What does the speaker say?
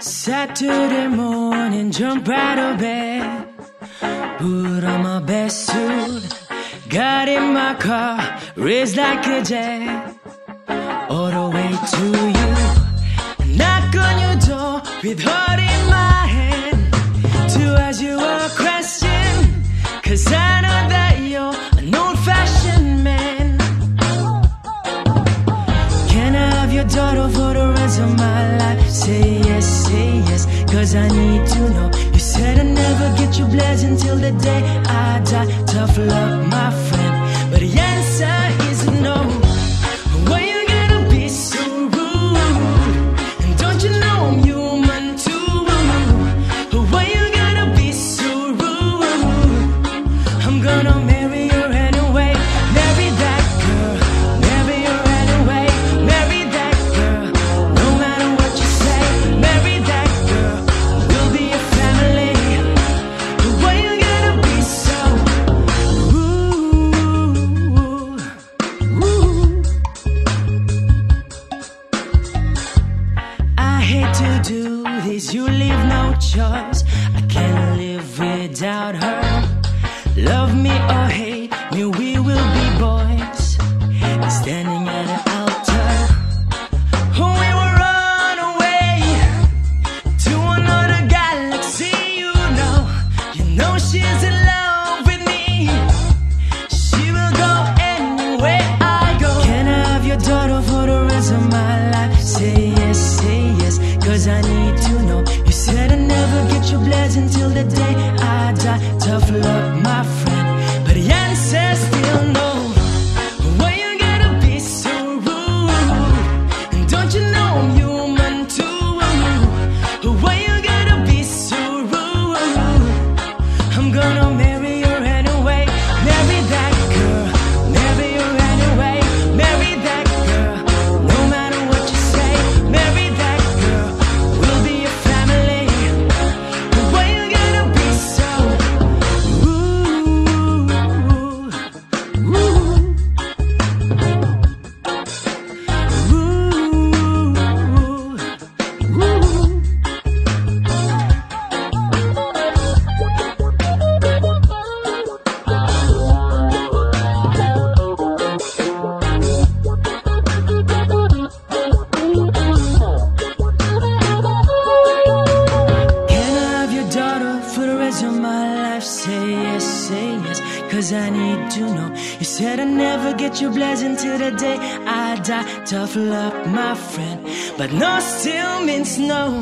Saturday morning, jump out of bed, put on my best suit, got in my car, raised like a jet, all the way to you. Knock on your door with heart in my hand. To ask you a question, cause I know that you're an old fashioned man. Can I have your daughter for the of my life? Say yes, say yes, cause I need to know. You said I never get your blessing until the day I die. Tough luck, my friend, but the answer you leave no choice. I can't live without her. Love me or hate I need to know. You said I'd never get your blessing till the day I die. Tough luck, my friend, the of my life? Say yes, say yes, cause I need to know. You said I never get your blessing till the day I die. Tough luck, my friend, but no still means no.